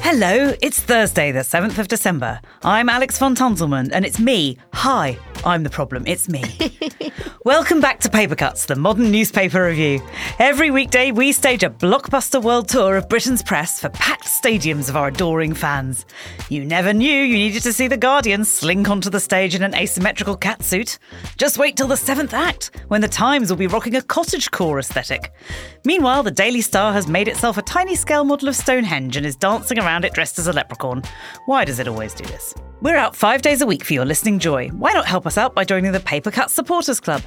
Hello, it's Thursday, the 7th of December. I'm Alex von Tunzelmann, and it's me. Hi, I'm the problem. It's me. Welcome back to Paper Cuts, the modern newspaper review. Every weekday, we stage a blockbuster world tour of Britain's press for packed stadiums of our adoring fans. You never knew you needed to see The Guardian slink onto the stage in an asymmetrical catsuit. Just wait till the seventh act, when the Times will be rocking a cottagecore aesthetic. Meanwhile, the Daily Star has made itself a tiny scale model of Stonehenge and is dancing around it dressed as a leprechaun. Why does it always do this? We're out five days a week for your listening joy. Why not help us out by joining the Paper Cuts Supporters Club?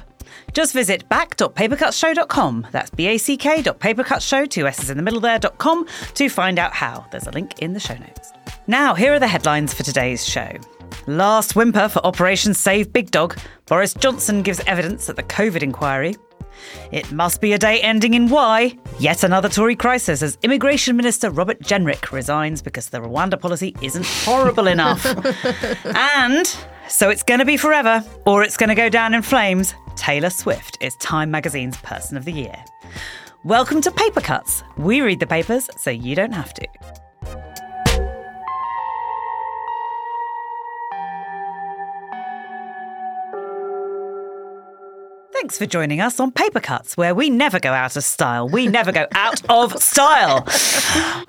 Just visit back.papercutsshow.com. That's B-A-C-K.papercutsshow, two S's in the middle there.com to find out how. There's a link in the show notes. Now, here are the headlines for today's show. Last whimper for Operation Save Big Dog. Boris Johnson gives evidence at the COVID inquiry. It must be a day ending in Y. Yet another Tory crisis as Immigration Minister Robert Jenrick resigns because the Rwanda policy isn't horrible enough. and so it's going to be forever, or it's going to go down in flames. Taylor Swift is Time Magazine's Person of the Year. Welcome to Paper Cuts. We read the papers so you don't have to. Thanks for joining us on Paper Cuts, where we never go out of style. We never go out of style.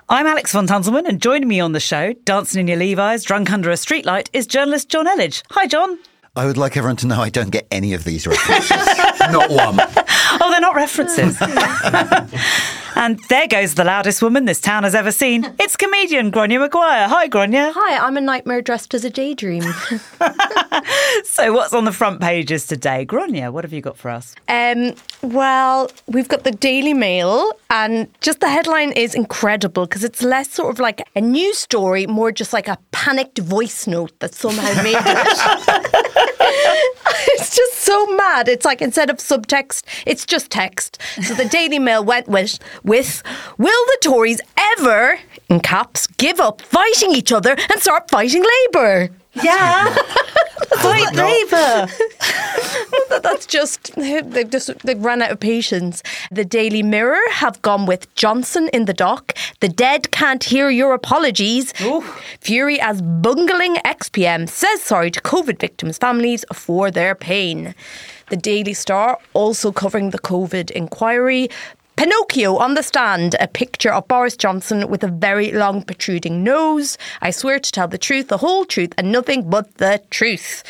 I'm Alex von Tunzelmann, and joining me on the show, dancing in your Levi's, drunk under a streetlight, is journalist Jonn Elledge. Hi, Jonn. I would like everyone to know I don't get any of these references. not one. Oh, they're not references. and there goes the loudest woman this town has ever seen. It's comedian Gráinne Maguire. Hi, Gráinne. Hi, I'm a nightmare dressed as a daydream. so, what's on the front pages today? Gráinne, what have you got for us? Um, well, we've got the Daily Mail, and just the headline is incredible because it's less sort of like a news story, more just like a panicked voice note that somehow made it. it's just so mad. It's like instead of subtext, it's just text. So the Daily Mail went with with Will the Tories ever, in caps, give up fighting each other and start fighting Labour? Yeah. Fight Labour. That's just they've just they've run out of patience. The Daily Mirror have gone with Johnson in the dock. The dead can't hear your apologies. Fury as bungling ex-PM says sorry to COVID victims' families for their pain. The Daily Star also covering the COVID inquiry. Pinocchio on the stand, a picture of Boris Johnson with a very long protruding nose. I swear to tell the truth, the whole truth, and nothing but the truth.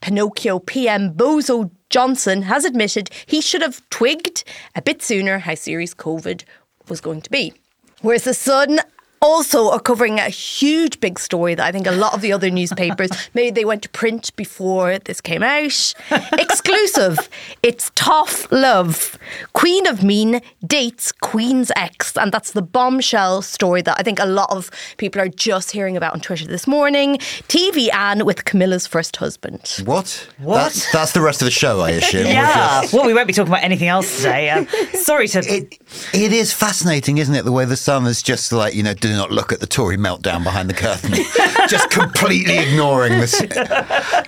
Pinocchio PM Bozo Johnson has admitted he should have twigged a bit sooner how serious COVID was going to be. Whereas the Sun also are covering a huge big story that I think a lot of the other newspapers maybe they went to print before this came out. Exclusive. It's tough love. Queen of Mean dates Queen's ex, and that's the bombshell story that I think a lot of people are just hearing about on Twitter this morning. TV Anne with Camilla's first husband. What? What? That's, that's the rest of the show, I assume. We're Yeah. just- Well, we won't be talking about anything else today. Um, sorry to. It, it is fascinating, isn't it? The way the Sun is just like, you know, do not look at the Tory meltdown behind the curtain. just completely ignoring this.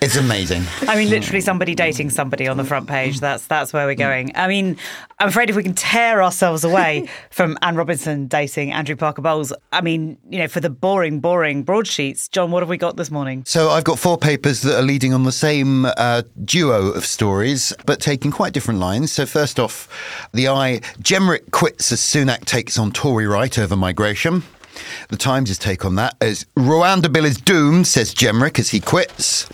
It's amazing. I mean, literally somebody dating somebody on the front page. That's that's where we're going. I mean, I'm afraid if we can tear ourselves away from Anne Robinson dating Andrew Parker Bowles, I mean, you know, for the boring, boring broadsheets, Jonn, what have we got this morning? So I've got four papers that are leading on the same uh, duo of stories, but taking quite different lines. So first off, the Eye, Jenrick quits as Sunak takes on Tory right over migration. The Times' take on that is Rwanda bill is doomed, says Jenrick as he quits.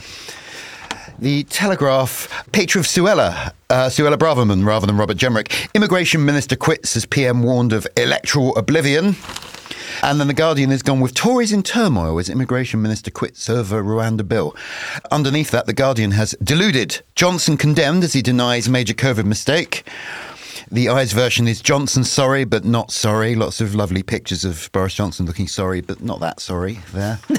The Telegraph, picture of Suella, uh, Suella Braverman rather than Robert Jenrick. Immigration Minister quits as PM warned of electoral oblivion. And then The Guardian has gone with Tories in turmoil as Immigration Minister quits over Rwanda bill. Underneath that, The Guardian has deluded. Johnson condemned as he denies major COVID mistake. The eyes version is Johnson sorry, but not sorry. Lots of lovely pictures of Boris Johnson looking sorry, but not that sorry there.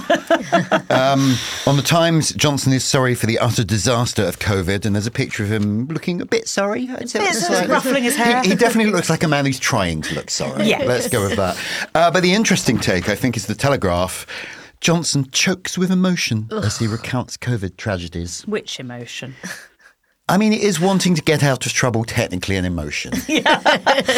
um, on the Times, Johnson is sorry for the utter disaster of COVID, and there's a picture of him looking a bit sorry. Say Bit It's sort ruffling his hair. He, he definitely looks like a man who's trying to look sorry. Yes. Let's go with that. Uh, but the interesting take, I think, is the Telegraph. Johnson chokes with emotion as he recounts COVID tragedies. Which emotion? I mean, it is wanting to get out of trouble technically an emotion. Yeah.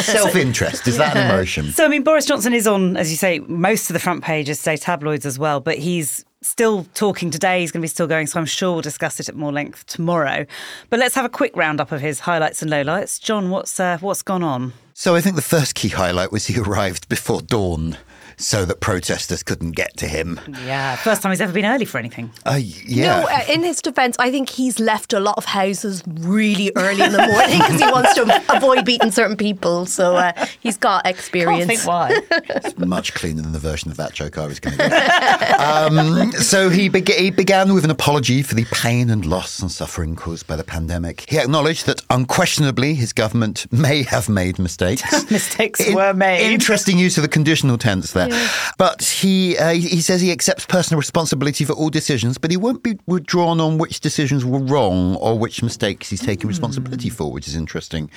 Self interest, is that an emotion? So, I mean, Boris Johnson is on, as you say, most of the front pages say tabloids as well, but he's still talking today. He's going to be still going, so I'm sure we'll discuss it at more length tomorrow. But let's have a quick roundup of his highlights and lowlights. Jonn, what's uh, what's gone on? So I think the first key highlight was he arrived before dawn so that protesters couldn't get to him. Yeah, first time he's ever been early for anything. Uh, yeah. No, uh, in his defence, I think he's left a lot of houses really early in the morning because he wants to avoid beating certain people. So uh, he's got Can't experience. think why. It's much cleaner than the version of that joke I was going to do. um, so he, beg- he began with an apology for the pain and loss and suffering caused by the pandemic. He acknowledged that unquestionably his government may have made mistakes. Mistakes were made. Interesting use of the conditional tense there. But he uh, he says he accepts personal responsibility for all decisions, but he won't be withdrawn on which decisions were wrong or which mistakes he's taking responsibility for, which is interesting.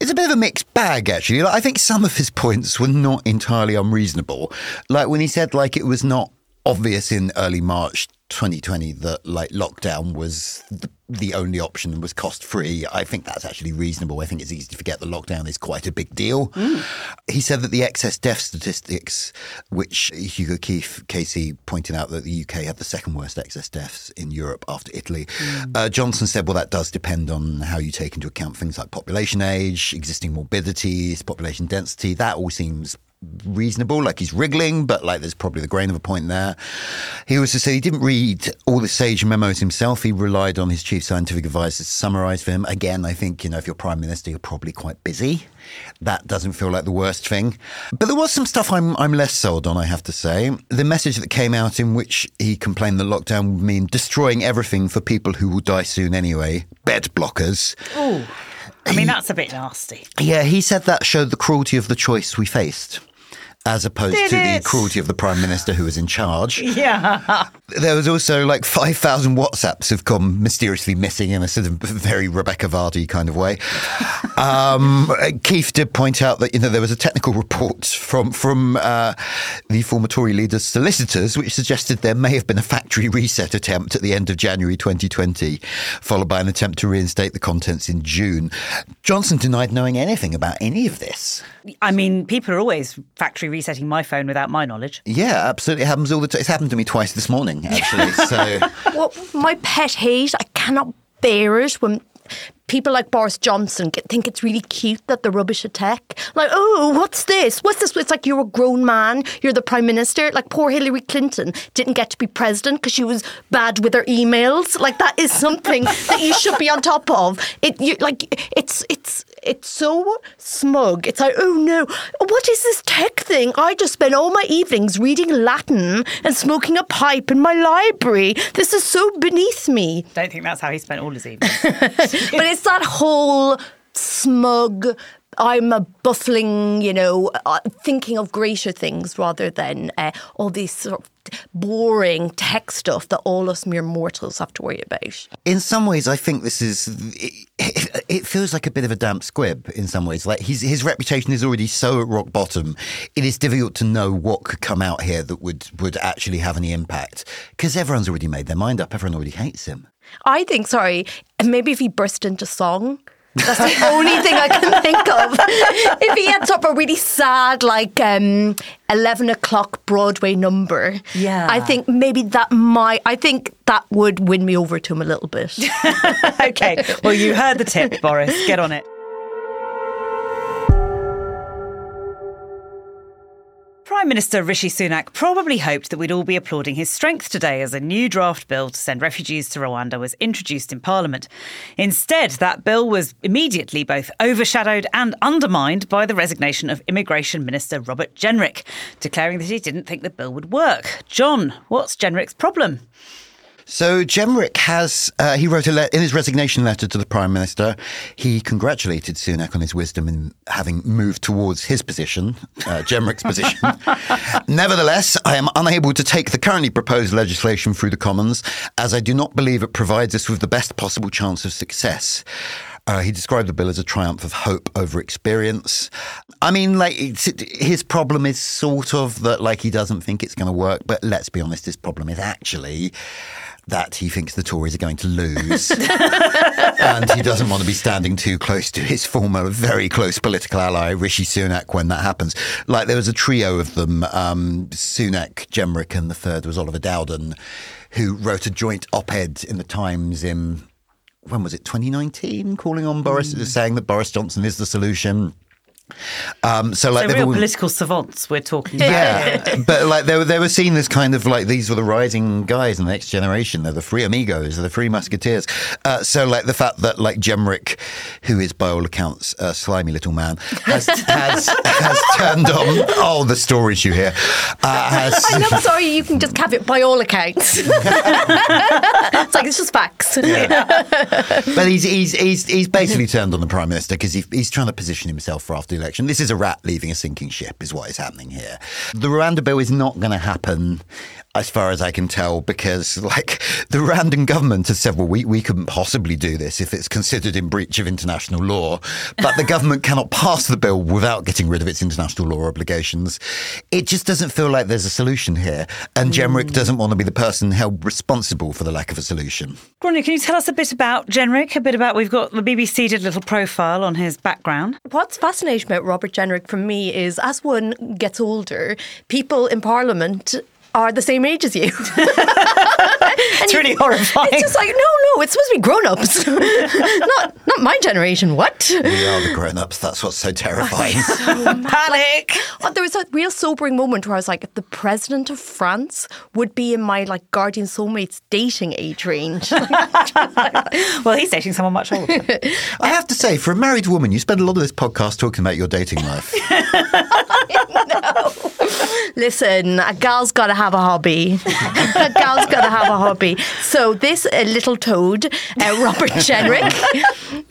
It's a bit of a mixed bag, actually. Like, I think some of his points were not entirely unreasonable. Like when he said, like it was not obvious in early March 2020 that like lockdown was the, the only option and was cost free. I think that's actually reasonable. I think it's easy to forget that lockdown is quite a big deal. He said that the excess death statistics, which Hugo Keith KC pointed out that the UK had the second worst excess deaths in Europe after Italy. Uh, Johnson said, well, that does depend on how you take into account things like population age, existing morbidities, population density. That all seems reasonable, like he's wriggling, but like there's probably the grain of a point there. He also said he didn't read all the SAGE memos himself. He relied on his chief scientific advisor to summarize for him. Again, I think, you know, if you're prime minister, you're probably quite busy. That doesn't feel like the worst thing. But there was some stuff I'm, I'm less sold on, I have to say. The message that came out in which he complained that lockdown would mean destroying everything for people who will die soon anyway, bed blockers. Oh, I mean, that's a bit nasty. Yeah, he said that showed the cruelty of the choice we faced. As opposed Did to the cruelty of the prime minister who was in charge. Yeah. There was also like 5,000 WhatsApps have gone mysteriously missing in a sort of very Rebekah Vardy kind of way. Um, Keith did point out that you know there was a technical report from from uh, the former Tory leader's solicitors which suggested there may have been a factory reset attempt at the end of January 2020, followed by an attempt to reinstate the contents in June. Johnson denied knowing anything about any of this. I mean, people are always factory resetting my phone without my knowledge. Yeah, absolutely. It happens all the time. It's happened to me twice this morning, actually. So. Well, my pet hate, I cannot bear it when people like Boris Johnson think it's really cute that they're rubbish at tech. Like, oh, what's this? What's this? It's like you're a grown man, you're the prime minister. Like poor Hillary Clinton didn't get to be president because she was bad with her emails. Like that is something that you should be on top of. It you like it's it's it's so smug. It's like, oh no, what is this tech thing? I just spend all my evenings reading Latin and smoking a pipe in my library. This is so beneath me. Don't think that's how he spent all his evening. But it's that whole smug. I'm a bustling, you know, uh, thinking of greater things rather than uh, all these sort of boring tech stuff that all us mere mortals have to worry about. in some ways, I think this is. It, it feels like a bit of a damp squib in some ways. Like his his reputation is already so at rock bottom. It is difficult to know what could come out here that would would actually have any impact because everyone's already made their mind up. Everyone already hates him. I think, sorry, maybe if he burst into song. That's the only thing I can think of. If he had sort of a really sad, like um, eleven o'clock Broadway number, Yeah. I think maybe that might. I think that would win me over to him a little bit. okay, well, you heard the tip, Boris. Get on it. Prime Minister Rishi Sunak probably hoped that we'd all be applauding his strength today as a new draft bill to send refugees to Rwanda was introduced in Parliament. Instead, that bill was immediately both overshadowed and undermined by the resignation of Immigration Minister Robert Jenrick, declaring that he didn't think the bill would work. Jonn, what's Jenrick's problem? So Jenrick has, uh, he wrote a le- in his resignation letter to the Prime Minister, he congratulated Sunak on his wisdom in having moved towards his position, uh, Jenrick's position. Nevertheless, I am unable to take the currently proposed legislation through the Commons as I do not believe it provides us with the best possible chance of success. Uh, he described the bill as a triumph of hope over experience. I mean, like his problem is sort of that, like he doesn't think it's going to work. But let's be honest, his problem is actually that he thinks the Tories are going to lose, and he doesn't want to be standing too close to his former very close political ally Rishi Sunak when that happens. Like there was a trio of them: um, Sunak, Jenrick, and the third was Oliver Dowden, who wrote a joint op-ed in the Times in when was it 2019 calling on Boris Mm. saying that Boris Johnson is the solution. Um, so like So they've real all- political savants we're talking about. yeah, but like they were they were seen as kind of like these were the rising guys in the next generation. They're the free amigos, they're the free musketeers. Uh, so like the fact that like Jenrick, who is by all accounts a slimy little man, has has, has turned on. Oh, the stories you hear. Uh, has, I know, sorry, you can just have it by all accounts. it's like, it's just facts. but he's he's he's he's basically turned on the prime minister because he, he's trying to position himself for after the election. This is a rat leaving a sinking ship, is what is happening here. The Rwanda bill is not going to happen, as far as I can tell, because like the Rwandan government has said, well, we we couldn't possibly do this if it's considered in breach of international law. But the government cannot pass the bill without getting rid of its international law obligations. It just doesn't feel like there's a solution here, and Jenrick hmm. doesn't want to be the person held responsible for the lack of a solution. Gráinne, can you tell us a bit about Jenrick? A bit about we've got the BBC did a little profile on his background. What's fascinating about Robert Jenrick for me is as one gets older, people in Parliament are the same age as you. It's really horrifying. It's just like, no, no, it's supposed to be grown ups. not not my generation. What? We are the grown ups. That's what's so terrifying. Panic. Oh, there was a real sobering moment where I was like, if the president of France would be in my like guardian soulmates dating age range. Well, he's dating someone much older. I have to say, for a married woman, you spend a lot of this podcast talking about your dating life. Listen, a gal's got to have a hobby. a gal's got to have a hobby. So this uh, little toad, uh, Robert Jenrick,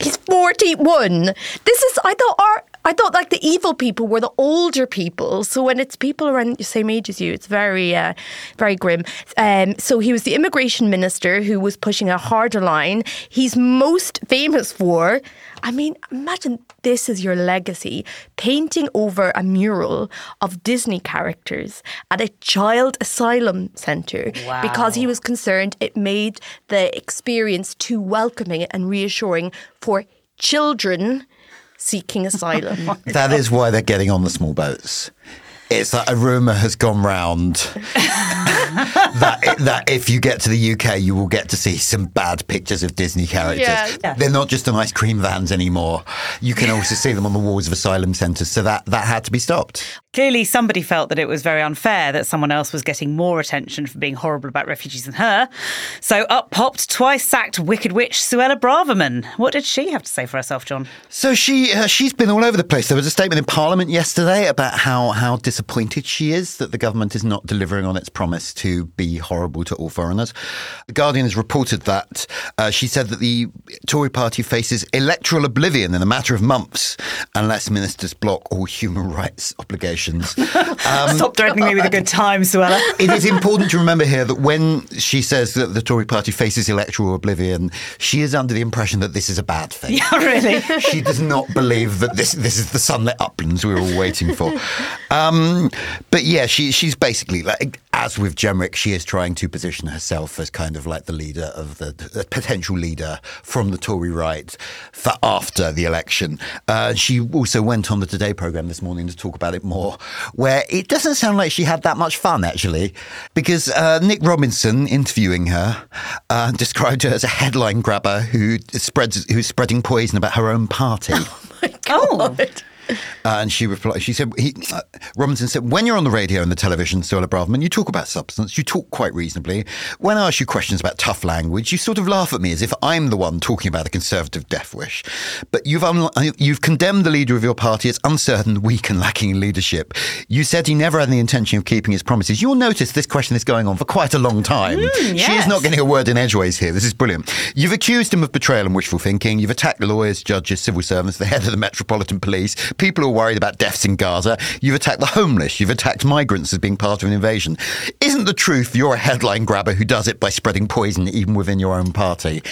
he's 41. This is, I thought, our, I thought like the evil people were the older people. So when it's people around the same age as you, it's very, uh, very grim. Um, so he was the immigration minister who was pushing a harder line. He's most famous for, I mean, imagine this is your legacy painting over a mural of Disney characters at a child asylum centre because he was concerned it made the experience too welcoming and reassuring for children seeking asylum. Oh that is why they're getting on the small boats. It's that a rumour has gone round that that if you get to the UK, you will get to see some bad pictures of Disney characters. Yeah. Yeah. They're not just on ice cream vans anymore. You can also see them on the walls of asylum centres. So that that had to be stopped. Clearly, somebody felt that it was very unfair that someone else was getting more attention for being horrible about refugees than her. So up popped twice sacked Wicked Witch Suella Braverman. What did she have to say for herself, Jonn? So she uh, she's been all over the place. There was a statement in Parliament yesterday about how how disappointed she is that the government is not delivering on its promise to be horrible to all foreigners. The Guardian has reported that uh, she said that the Tory party faces electoral oblivion in a matter of months unless ministers block all human rights obligations. Stop threatening me with a good time, Suella. it is important to remember here that when she says that the Tory party faces electoral oblivion, she is under the impression that this is a bad thing. yeah, really. she does not believe that this this is the sunlit uplands we were all waiting for. Um, but yeah, she she's basically like as with Jenrick, she is trying to position herself as kind of like the leader of the, the potential leader from the Tory right for after the election. Uh, she also went on the Today program this morning to talk about it more, where it doesn't sound like she had that much fun actually, because uh, Nick Robinson interviewing her uh, described her as a headline grabber who spreads who's spreading poison about her own party. Oh. Uh, and she replied, she said, he, uh, Robinson said, when you're on the radio and the television, Suella Braverman, you talk about substance, you talk quite reasonably. When I ask you questions about tough language, you sort of laugh at me as if I'm the one talking about the conservative death wish. But you've, un- you've condemned the leader of your party as uncertain, weak, and lacking in leadership. You said he never had the intention of keeping his promises. You'll notice this question is going on for quite a long time. She is not getting a word in edgeways here. This is brilliant. You've accused him of betrayal and wishful thinking. You've attacked lawyers, judges, civil servants, the head of the Metropolitan Police, people are worried about deaths in Gaza. You've attacked the homeless. You've attacked migrants as being part of an invasion. Isn't the truth you're a headline grabber who does it by spreading poison even within your own party?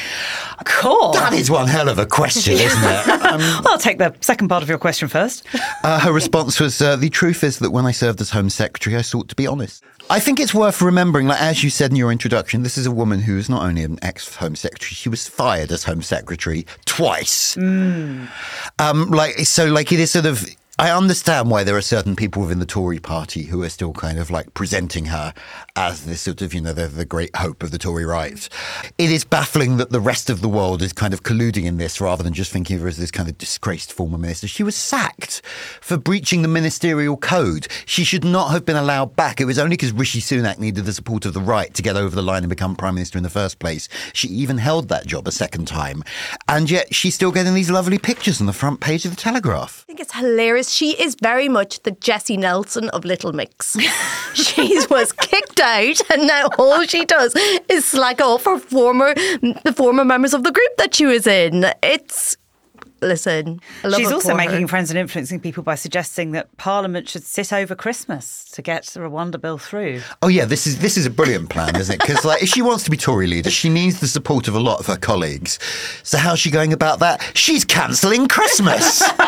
Cool. That is one hell of a question, isn't it? Um, I'll take the second part of your question first. uh, her response was, uh, "The truth is that when I served as Home Secretary, I sought to be honest." I think it's worth remembering, like as you said in your introduction, this is a woman who is not only an ex Home Secretary; she was fired as Home Secretary twice. Um, like so, like it is sort of. I understand why there are certain people within the Tory party who are still kind of like presenting her as this sort of, you know, the, the great hope of the Tory right. It is baffling that the rest of the world is kind of colluding in this rather than just thinking of her as this kind of disgraced former minister. She was sacked for breaching the ministerial code. She should not have been allowed back. It was only because Rishi Sunak needed the support of the right to get over the line and become prime minister in the first place. She even held that job a second time. And yet she's still getting these lovely pictures on the front page of the Telegraph. I think it's hilarious. She is very much the Jesy Nelson of Little Mix. she was kicked out, and now all she does is slag off her former, the former members of the group that she was in. It's listen. I love She's also making her. friends and influencing people by suggesting that Parliament should sit over Christmas to get the Rwanda bill through. Oh yeah, this is this is a brilliant plan, isn't it? Because like, if she wants to be Tory leader, she needs the support of a lot of her colleagues. So how's she going about that? She's cancelling Christmas.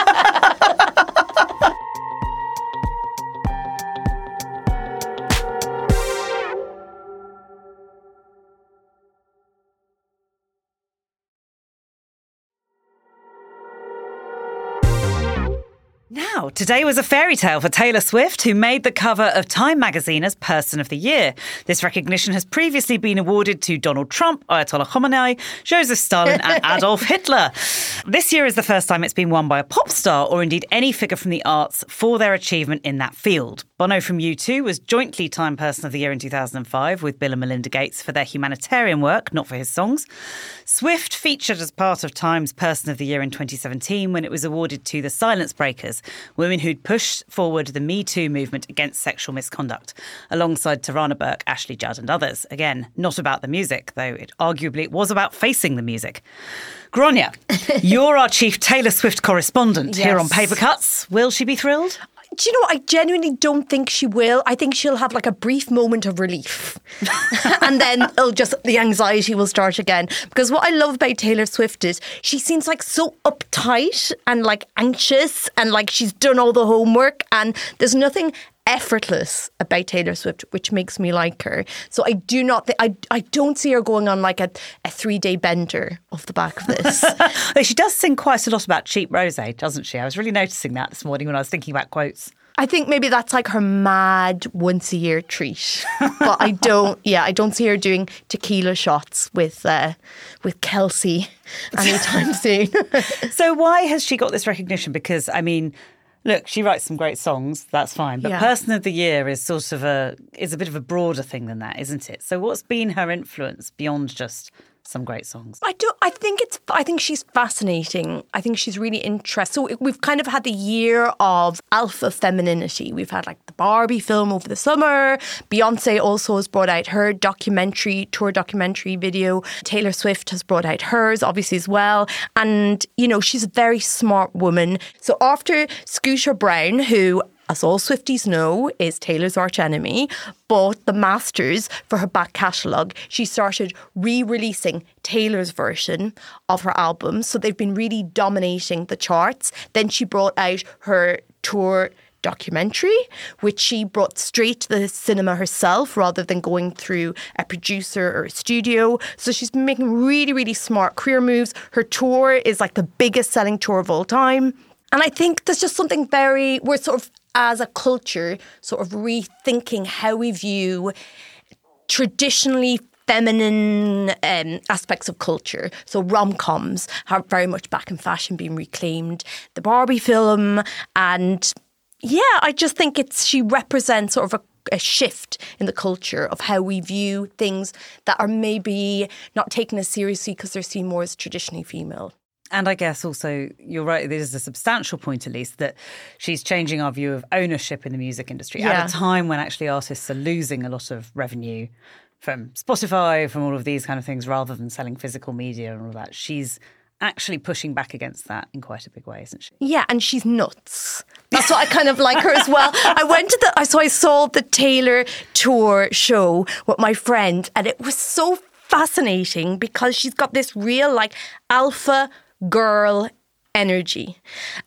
Now, today was a fairy tale for Taylor Swift, who made the cover of Time magazine as Person of the Year. This recognition has previously been awarded to Donald Trump, Ayatollah Khamenei, Joseph Stalin, and Adolf Hitler. This year is the first time it's been won by a pop star or indeed any figure from the arts for their achievement in that field. Bono from U2 was jointly Time Person of the Year in 2005 with Bill and Melinda Gates for their humanitarian work, not for his songs. Swift featured as part of Time's Person of the Year in 2017 when it was awarded to the Silence Breakers, women who'd pushed forward the Me Too movement against sexual misconduct, alongside Tarana Burke, Ashley Judd, and others. Again, not about the music, though it arguably it was about facing the music. Gráinne, you're our chief Taylor Swift correspondent here on Paper Cuts. Will she be thrilled? Do you know what? I genuinely don't think she will. I think she'll have like a brief moment of relief. and then it'll just, the anxiety will start again. Because what I love about Taylor Swift is she seems like so uptight and like anxious and like she's done all the homework and there's nothing effortless about Taylor Swift, which makes me like her. So I do not think, I, I don't see her going on like a, a three day bender off the back of this. She does sing quite a lot about cheap rosé, doesn't she? I was really noticing that this morning when I was thinking about quotes. I think maybe that's like her mad once a year treat. But I don't, yeah, I don't see her doing tequila shots with uh, with Kelsey anytime soon. So why has she got this recognition? Because I mean, look, she writes some great songs. That's fine. But Yeah. Person of the Year is sort of a is a bit of a broader thing than that, isn't it? So what's been her influence beyond just some great songs? I do. I think it's. I think she's fascinating. I think she's really interesting. So we've kind of had the year of alpha femininity. We've had like the Barbie film over the summer. Beyonce also has brought out her documentary tour documentary video. Taylor Swift has brought out hers, obviously as well. And you know she's a very smart woman. So after Scooter Braun, who as all Swifties know, is Taylor's arch enemy, bought the masters for her back catalogue. She started re releasing Taylor's version of her album. So they've been really dominating the charts. Then she brought out her tour documentary, which she brought straight to the cinema herself rather than going through a producer or a studio. So she's been making really, really smart career moves. Her tour is like the biggest selling tour of all time. And I think there's just something very, we're sort of, as a culture, sort of rethinking how we view traditionally feminine um, aspects of culture. So rom coms are very much back in fashion, being reclaimed. The Barbie film, and yeah, I just think it's she represents sort of a a shift in the culture of how we view things that are maybe not taken as seriously because they're seen more as traditionally female. And I guess also, you're right, there's a substantial point at least that she's changing our view of ownership in the music industry Yeah. at a time when actually artists are losing a lot of revenue from Spotify, from all of these kind of things, rather than selling physical media and all that. She's actually pushing back against that in quite a big way, isn't she? Yeah, and she's nuts. That's what I kind of like her as well. I went to the, I so I saw the Taylor tour show with my friend, and it was so fascinating because she's got this real like alpha girl energy.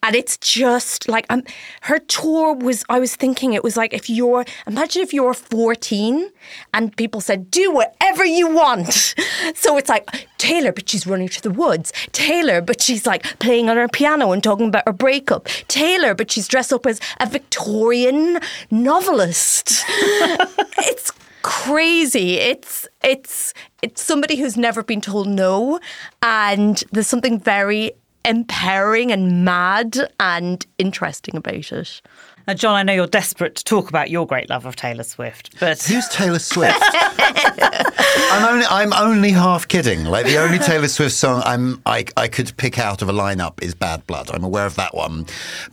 And it's just like um, her tour was i was thinking it was like if you're imagine if you're 14 and people said do whatever you want. So it's like taylor but she's running to the woods. Taylor but she's like playing on her piano and talking about her breakup. Taylor but she's dressed up as a victorian novelist. It's crazy. It's it's it's somebody who's never been told no, and there's something very empowering and mad and interesting about it. Now, Jonn, I know you're desperate to talk about your great love of Taylor Swift, but Who's Taylor Swift? I'm only I'm only half kidding. Like the only Taylor Swift song I'm I, I could pick out of a lineup is Bad Blood. I'm aware of that one,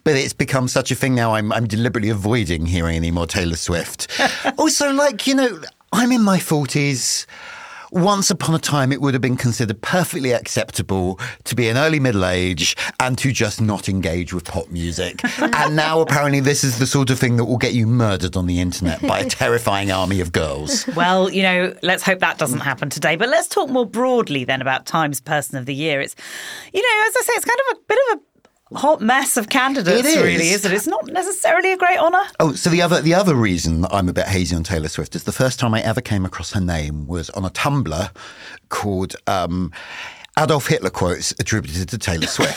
but it's become such a thing now. I'm I'm deliberately avoiding hearing any more Taylor Swift. also, like you know, I'm in my forties. Once upon a time, it would have been considered perfectly acceptable to be an early middle age and to just not engage with pop music. and now, apparently, this is the sort of thing that will get you murdered on the internet by a terrifying army of girls. Well, you know, let's hope that doesn't happen today. But let's talk more broadly then about Times Person of the Year. It's, you know, as I say, it's kind of a bit of a hot mess of candidates, It is. really, isn't it? It's not necessarily a great honour. Oh, so the other the other reason I'm a bit hazy on Taylor Swift is the first time I ever came across her name was on a Tumblr called um, Adolf Hitler quotes attributed to Taylor Swift.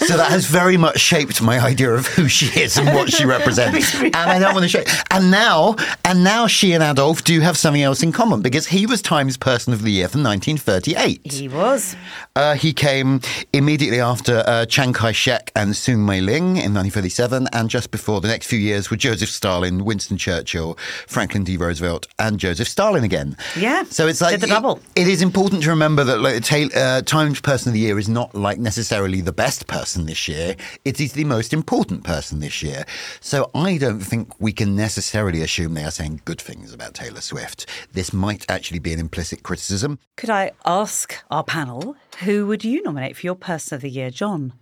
so that has very much shaped my idea of who she is and what she represents. and I don't want to shake. And now, and now she and Adolf do have something else in common because he was Times Person of the Year from 1938. He was. Uh, he came immediately after uh, Chiang Kai shek and Soong Mei Ling in 1937, and just before the next few years were Joseph Stalin, Winston Churchill, Franklin D. Roosevelt, and Joseph Stalin again. Yeah, So it's like did the double. it- it is important to remember that like, Ta- uh, Times Person of the Year is not like necessarily the best person this year. It is the most important person this year. So I don't think we can necessarily assume they are saying good things about Taylor Swift. This might actually be an implicit criticism. Could I ask our panel, who would you nominate for your Person of the Year, Jonn?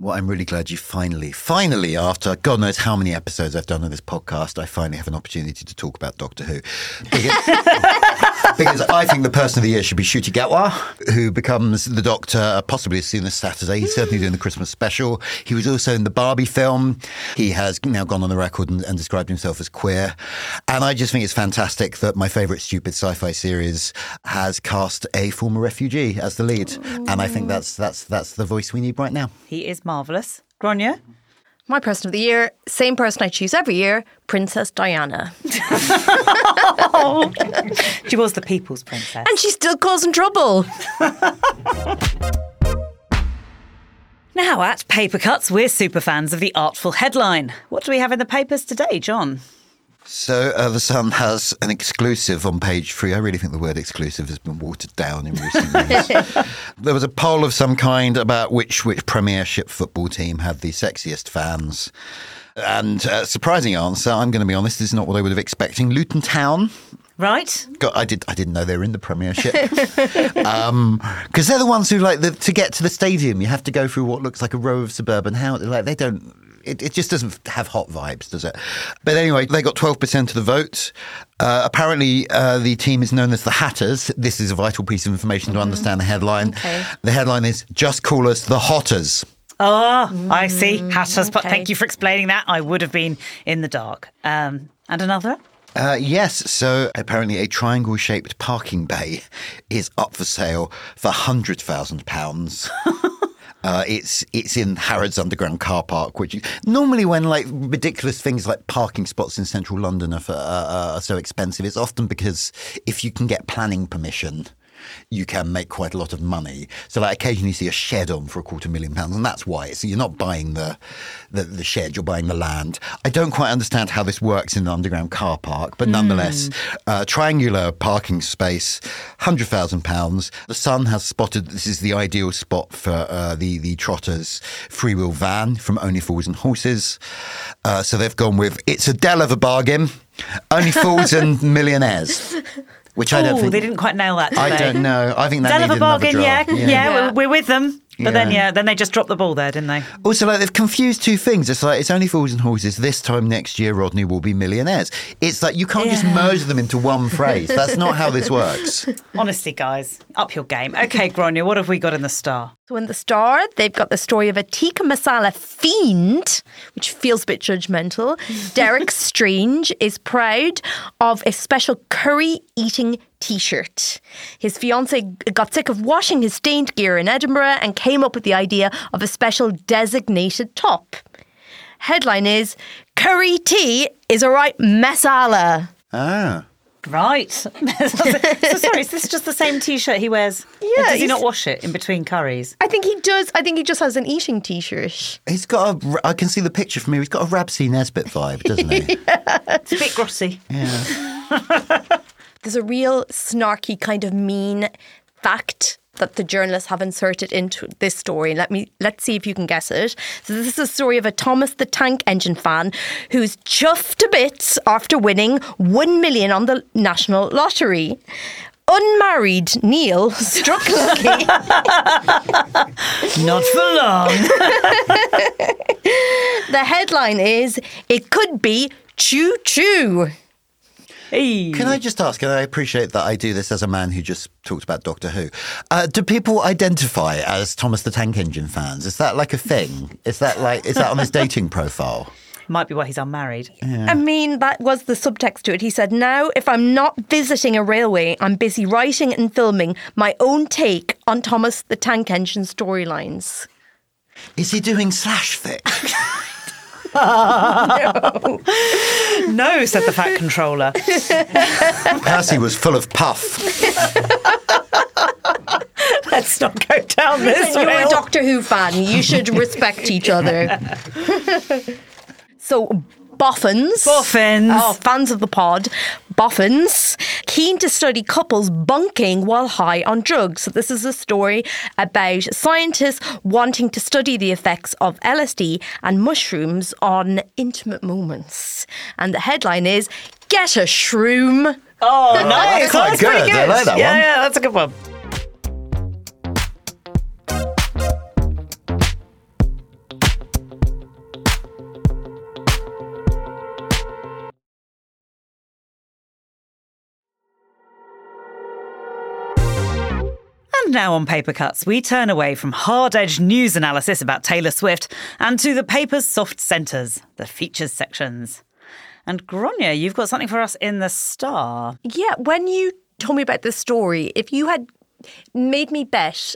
Well, I'm really glad you finally, finally, after God knows how many episodes I've done on this podcast, I finally have an opportunity to talk about Doctor Who. Because, because I think the person of the year should be Ncuti Gatwa, who becomes the Doctor uh, possibly as soon as Saturday. He's certainly doing the Christmas special. He was also in the Barbie film. He has now gone on the record and, and described himself as queer. And I just think it's fantastic that my favourite stupid sci-fi series has cast a former refugee as the lead. And I think mm. that's that's that's the voice we need right now. He is marvellous. Gráinne? My person of the year, same person I choose every year, Princess Diana. She was the people's princess. And she's still causing trouble. Now at Paper Cuts, we're super fans of the artful headline. What do we have in the papers today, Jonn? So uh, the Sun has an exclusive on page three. I really think the word exclusive has been watered down in recent years. there was a poll of some kind about which which Premiership football team had the sexiest fans. And uh, surprising answer, I'm going to be honest, this is not what I would have expecting. Luton Town. Right? God, I did. I didn't know they were in the Premiership because they're the ones who like the, to get to the stadium. You have to go through what looks like a row of suburban houses. Like they don't. It, it just doesn't have hot vibes, does it? But anyway, they got twelve percent of the vote. Uh, apparently, uh, the team is known as the Hatters. This is a vital piece of information to understand the headline. Okay. The headline is "Just call us the Hotters." Oh, I see. Hatters, but thank you for explaining that. I would have been in the dark. Um, and another? Uh, yes, so apparently a triangle shaped parking bay is up for sale for £100,000. Uh, it's it's in Harrods Underground car park, which normally when like ridiculous things like parking spots in central London are, for, uh, are so expensive, it's often because if you can get planning permission, you can make quite a lot of money. So like occasionally you see a shed on for a quarter million pounds, and that's why. So you're not buying the, the the shed, you're buying the land. I don't quite understand how this works in an underground car park, but nonetheless, uh, triangular parking space, hundred thousand pounds. The Sun has spotted this is the ideal spot for uh, the the Trotters free wheel van from Only Fools and Horses. Uh, so they've gone with it's a del of a bargain. Only fools and millionaires. Which I don't Oh, think they didn't quite nail that. Did I they? don't know. I think that Hell of needed a bargain, another yeah, yeah. Yeah. We're, we're with them. But then, Yeah. yeah, then they just dropped the ball there, didn't they? Also, like they've confused two things. It's like it's only fools and horses. This time next year, Rodney will be millionaires. It's like you can't just merge them into one phrase. That's not how this works. Honestly, guys, up your game. Okay, Gráinne, what have we got in the star? So in the Star, they've got the story of a tikka masala fiend, which feels a bit judgmental. Derek Strange is proud of a special curry eating t-shirt. His fiance got sick of washing his stained gear in Edinburgh and came up with the idea of a special designated top. Headline is Curry tea is a right masala. Ah. Right. so sorry, is this just the same T-shirt he wears? Yeah, Does he not wash it in between curries? I think he does. I think he just has an eating t-shirt. He's got a. I can see the picture from here. He's got a Rab C. Nesbitt vibe, doesn't he? It's a bit grossy. there's a real snarky kind of mean fact that the journalists have inserted into this story. Let me let's see if you can guess it. So this is a story of a Thomas the Tank Engine fan who's chuffed to bits after winning one million on the national lottery. Unmarried Neil struck lucky. Not for long. the headline is "It could be choo choo." Hey. Can I just ask, and I appreciate that I do this as a man who just talked about Doctor Who. Uh, do people identify as Thomas the Tank Engine fans? Is that like a thing? Is that like is that on his dating profile? Might be why he's unmarried. I mean, that was the subtext to it. He said, Now, if I'm not visiting a railway, I'm busy writing and filming my own take on Thomas the Tank Engine storylines. Is he doing slash fic? No, no, said the fat controller. Percy was full of puff. Let's not go down this You're a. Doctor Who fan. You should respect each other. so, Boffins. Boffins. Oh, fans of the pod. Boffins. Keen to study couples bunking while high on drugs. So, this is a story about scientists wanting to study the effects of LSD and mushrooms on intimate moments. And the headline is Get a Shroom. Oh, nice. that's quite That's pretty good. I like that yeah, one. Yeah, that's a good one. Now on Paper Cuts, we turn away from hard edged news analysis about Taylor Swift and to the paper's soft centres, the features sections. And Gráinne, you've got something for us in the Star. Yeah, when you told me about this story, if you had made me bet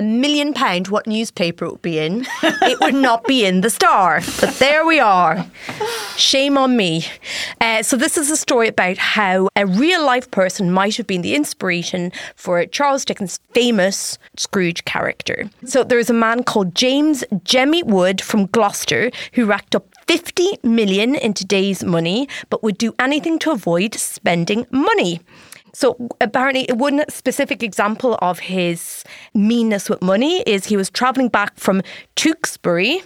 a million pound what newspaper it would be in, it would not be in the Star. But there we are. Shame on me. Uh, so this is a story about how a real life person might have been the inspiration for Charles Dickens' famous Scrooge character. So there's a man called James Jemmy Wood from Gloucester who racked up 50 million in today's money, but would do anything to avoid spending money. So apparently, one specific example of his meanness with money is he was travelling back from Tewkesbury.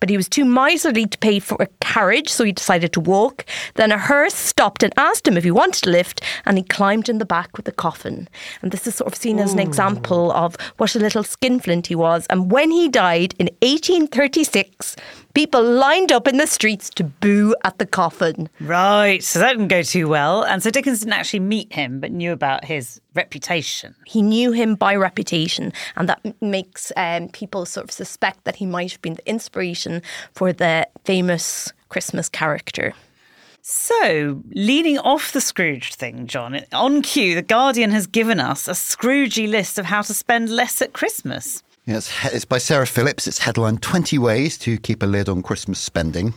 But he was too miserly to pay for a carriage, so he decided to walk. Then a hearse stopped and asked him if he wanted a lift, and he climbed in the back with the coffin. And this is sort of seen as an example of what a little skinflint he was. And when he died in 1836, people lined up in the streets to boo at the coffin. Right, so that didn't go too well. And so Dickens didn't actually meet him, but knew about his reputation. he knew him by reputation, and that makes um, people sort of suspect that he might have been the inspiration for the famous Christmas character. So, leaning off the Scrooge thing, Jonn, on cue, The Guardian has given us a Scroogey list of how to spend less at Christmas. Yeah, it's, it's by Sarah Phillips. It's headlined 20 Ways to Keep a Lid on Christmas Spending.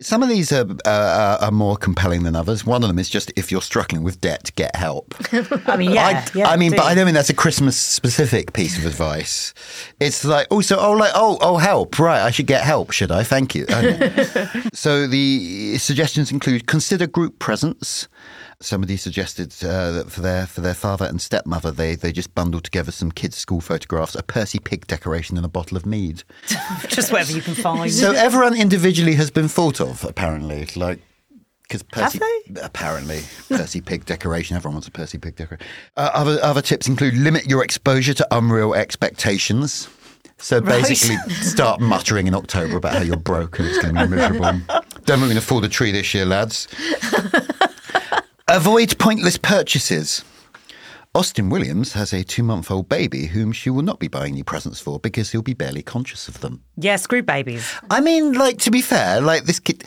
Some of these are, uh, are more compelling than others. One of them is just if you're struggling with debt, get help. I mean, yeah. I, yeah, I mean, do. but I don't mean that's a Christmas specific piece of advice. It's like also, oh, like oh, oh, help, right? I should get help, should I? Thank you. Okay. so the suggestions include consider group presents. Somebody suggested uh, that for their for their father and stepmother, they they just bundled together some kids' school photographs, a Percy Pig decoration, and a bottle of mead. Just whatever you can find. So everyone individually has been thought of, apparently. Like, because Percy, they? apparently, Percy Pig decoration. Everyone wants a Percy Pig decoration. Uh, other other tips include limit your exposure to unreal expectations. So basically, start muttering in October about how you're broke and it's going to be miserable. Don't afford a tree this year, lads. Avoid pointless purchases. Austin Williams has a two month old baby whom she will not be buying any presents for because he'll be barely conscious of them. yeah, screw babies. I mean, like, to be fair, like, this kid.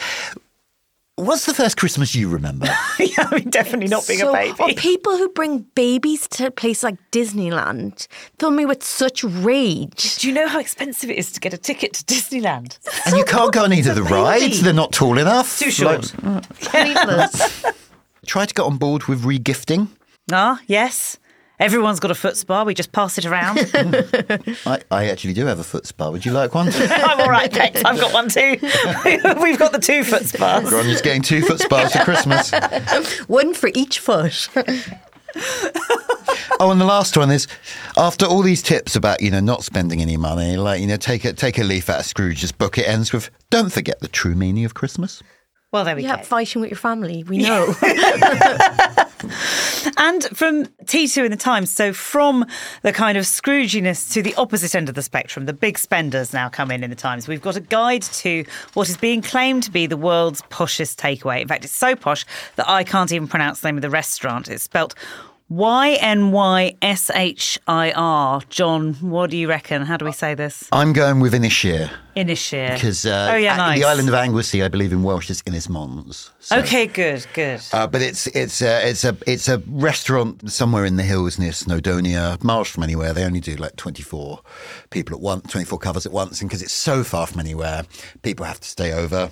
What's the first Christmas you remember? yeah, I mean, definitely not being so, a baby. Or people who bring babies to a place like Disneyland fill me with such rage. Do you know how expensive it is to get a ticket to Disneyland? and you can't go on either of the rides, they're not tall enough. Too short. Pointless. try to get on board with regifting. Ah, yes. Everyone's got a foot spa. We just pass it around. I, I actually do have a foot spa. Would you like one? I'm all right, thanks. I've got one too. We've got the two foot spas. Ronja's getting two foot spas for Christmas. One for each foot. Oh, and the last one is after all these tips about you know not spending any money, like you know take a take a leaf out of Scrooge's book. It ends with don't forget the true meaning of Christmas. Well, there we yeah, go. fighting with your family. We know. And from T2 in the Times, so from the kind of Scrooginess to the opposite end of the spectrum, the big spenders now come in in the Times. We've got a guide to what is being claimed to be the world's poshest takeaway. In fact, it's so posh that I can't even pronounce the name of the restaurant. It's spelt Y N Y S H I R. Jonn, what do you reckon? How do we say this? I'm going with Inishir Inishir. because uh, oh, yeah, nice. the island of Anglesey, I believe in Welsh, is Innis Mons. So- Okay, good, good. Uh, but it's it's a, it's a it's a restaurant somewhere in the hills near Snowdonia, miles from anywhere. They only do like twenty four people at once, twenty four covers at once, and because it's so far from anywhere, people have to stay over.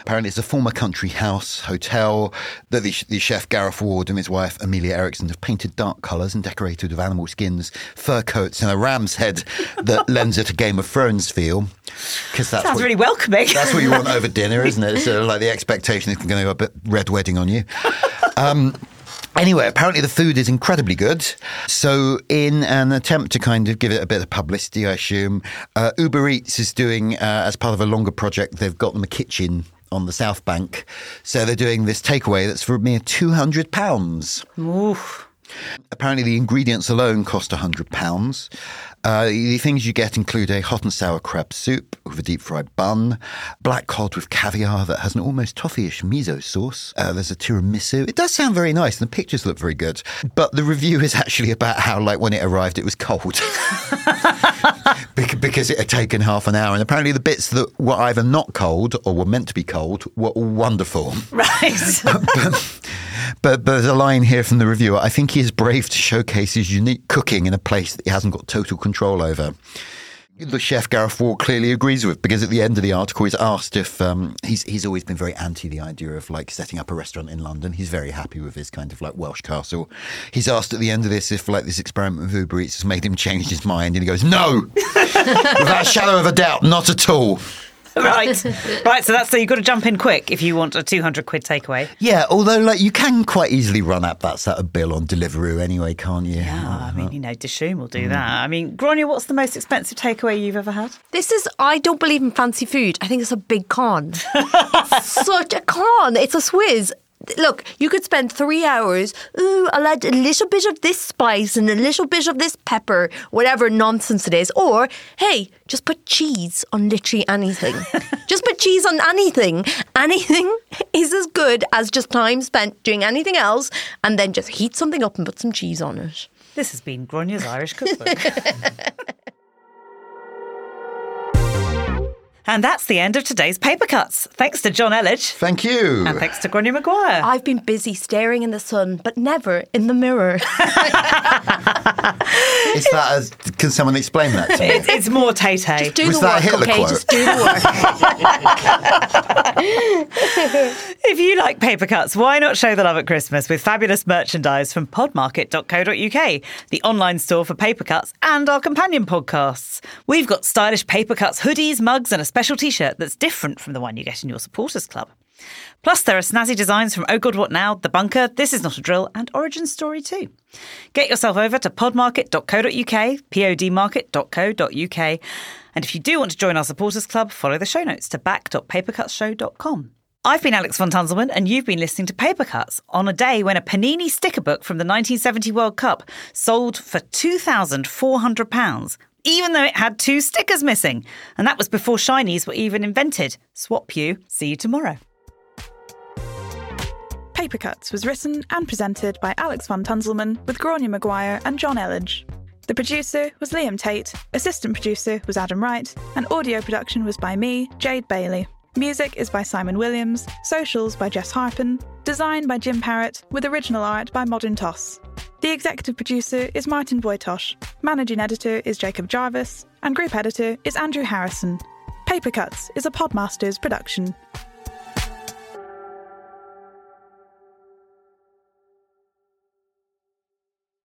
Apparently, it's a former country house hotel that the, the chef Gareth Ward and his wife Amelia Eriksson have painted dark colours and decorated with animal skins, fur coats, and a ram's head that lends it a Game of Thrones feel. Because that's Sounds what- really welcoming. that's what you want over dinner, isn't it? So, like the expectation is going to go a bit red wedding on you. Um, Anyway, apparently the food is incredibly good. So, in an attempt to kind of give it a bit of publicity, I assume, uh, Uber Eats is doing, uh, as part of a longer project, they've got them a kitchen on the South Bank. So, they're doing this takeaway that's for a mere £200. Oof. Apparently, the ingredients alone cost £100. Uh, the things you get include a hot and sour crab soup with a deep fried bun, black cod with caviar that has an almost toffee-ish miso sauce. Uh, there's a tiramisu. It does sound very nice, and the pictures look very good. But the review is actually about how, like, when it arrived, it was cold. Bec- because it had taken half an hour. And apparently, the bits that were either not cold or were meant to be cold were all wonderful. Right. But, but there's a line here from the reviewer. I think he is brave to showcase his unique cooking in a place that he hasn't got total control over. The chef Gareth Ward clearly agrees with because at the end of the article he's asked if um, he's he's always been very anti the idea of like setting up a restaurant in London. He's very happy with his kind of like Welsh castle. He's asked at the end of this if like this experiment with Uber Eats has made him change his mind, and he goes, "No, without a shadow of a doubt, not at all." right. Right. So that's so you've got to jump in quick if you want a 200 quid takeaway. Yeah, although like you can quite easily run up that sort of bill on Deliveroo anyway, can't you? Oh, I mean, you know, Dishoom will do mm. that. I mean, Gráinne, what's the most expensive takeaway you've ever had? This is, I don't believe in fancy food. I think it's a big con. it's such a con. It's a swizz. Look, you could spend three hours. Ooh, I'll add a little bit of this spice and a little bit of this pepper, whatever nonsense it is. Or, hey, just put cheese on literally anything. just put cheese on anything. Anything is as good as just time spent doing anything else and then just heat something up and put some cheese on it. This has been Gráinne's Irish Cookbook. And that's the end of today's Paper Cuts. Thanks to Jonn Elledge. Thank you. And thanks to Gráinne Maguire. I've been busy staring in the sun, but never in the mirror. Is that as, can someone explain that to me? It's, it's more Tay Tay. Do Was the that a work, Hitler okay? quote? Just do the work. If you like paper cuts, why not show the love at Christmas with fabulous merchandise from podmarket.co.uk, the online store for paper cuts and our companion podcasts. We've got stylish paper cuts, hoodies, mugs, and a special t shirt that's different from the one you get in your supporters club. Plus, there are snazzy designs from Oh God What Now, The Bunker, This Is Not a Drill, and Origin Story too. Get yourself over to podmarket.co.uk, podmarket.co.uk, and if you do want to join our supporters club, follow the show notes to back.papercutsshow.com. I've been Alex von Tunzelmann, and you've been listening to Paper Cuts on a day when a Panini sticker book from the 1970 World Cup sold for £2,400, even though it had two stickers missing. And that was before shinies were even invented. Swap you. See you tomorrow. Paper Cuts was written and presented by Alex von Tunzelmann with Gráinne Maguire and Jonn Elledge. The producer was Liam Tait, assistant producer was Adam Wright, and audio production was by me, Jade Bailey. Music is by Simon Williams, socials by Jess Harpin, design by Jim Parrett, with original art by Modern Toss. The executive producer is Martin Bojtos, managing editor is Jacob Jarvis, and group editor is Andrew Harrison. Paper Cuts is a Podmasters production.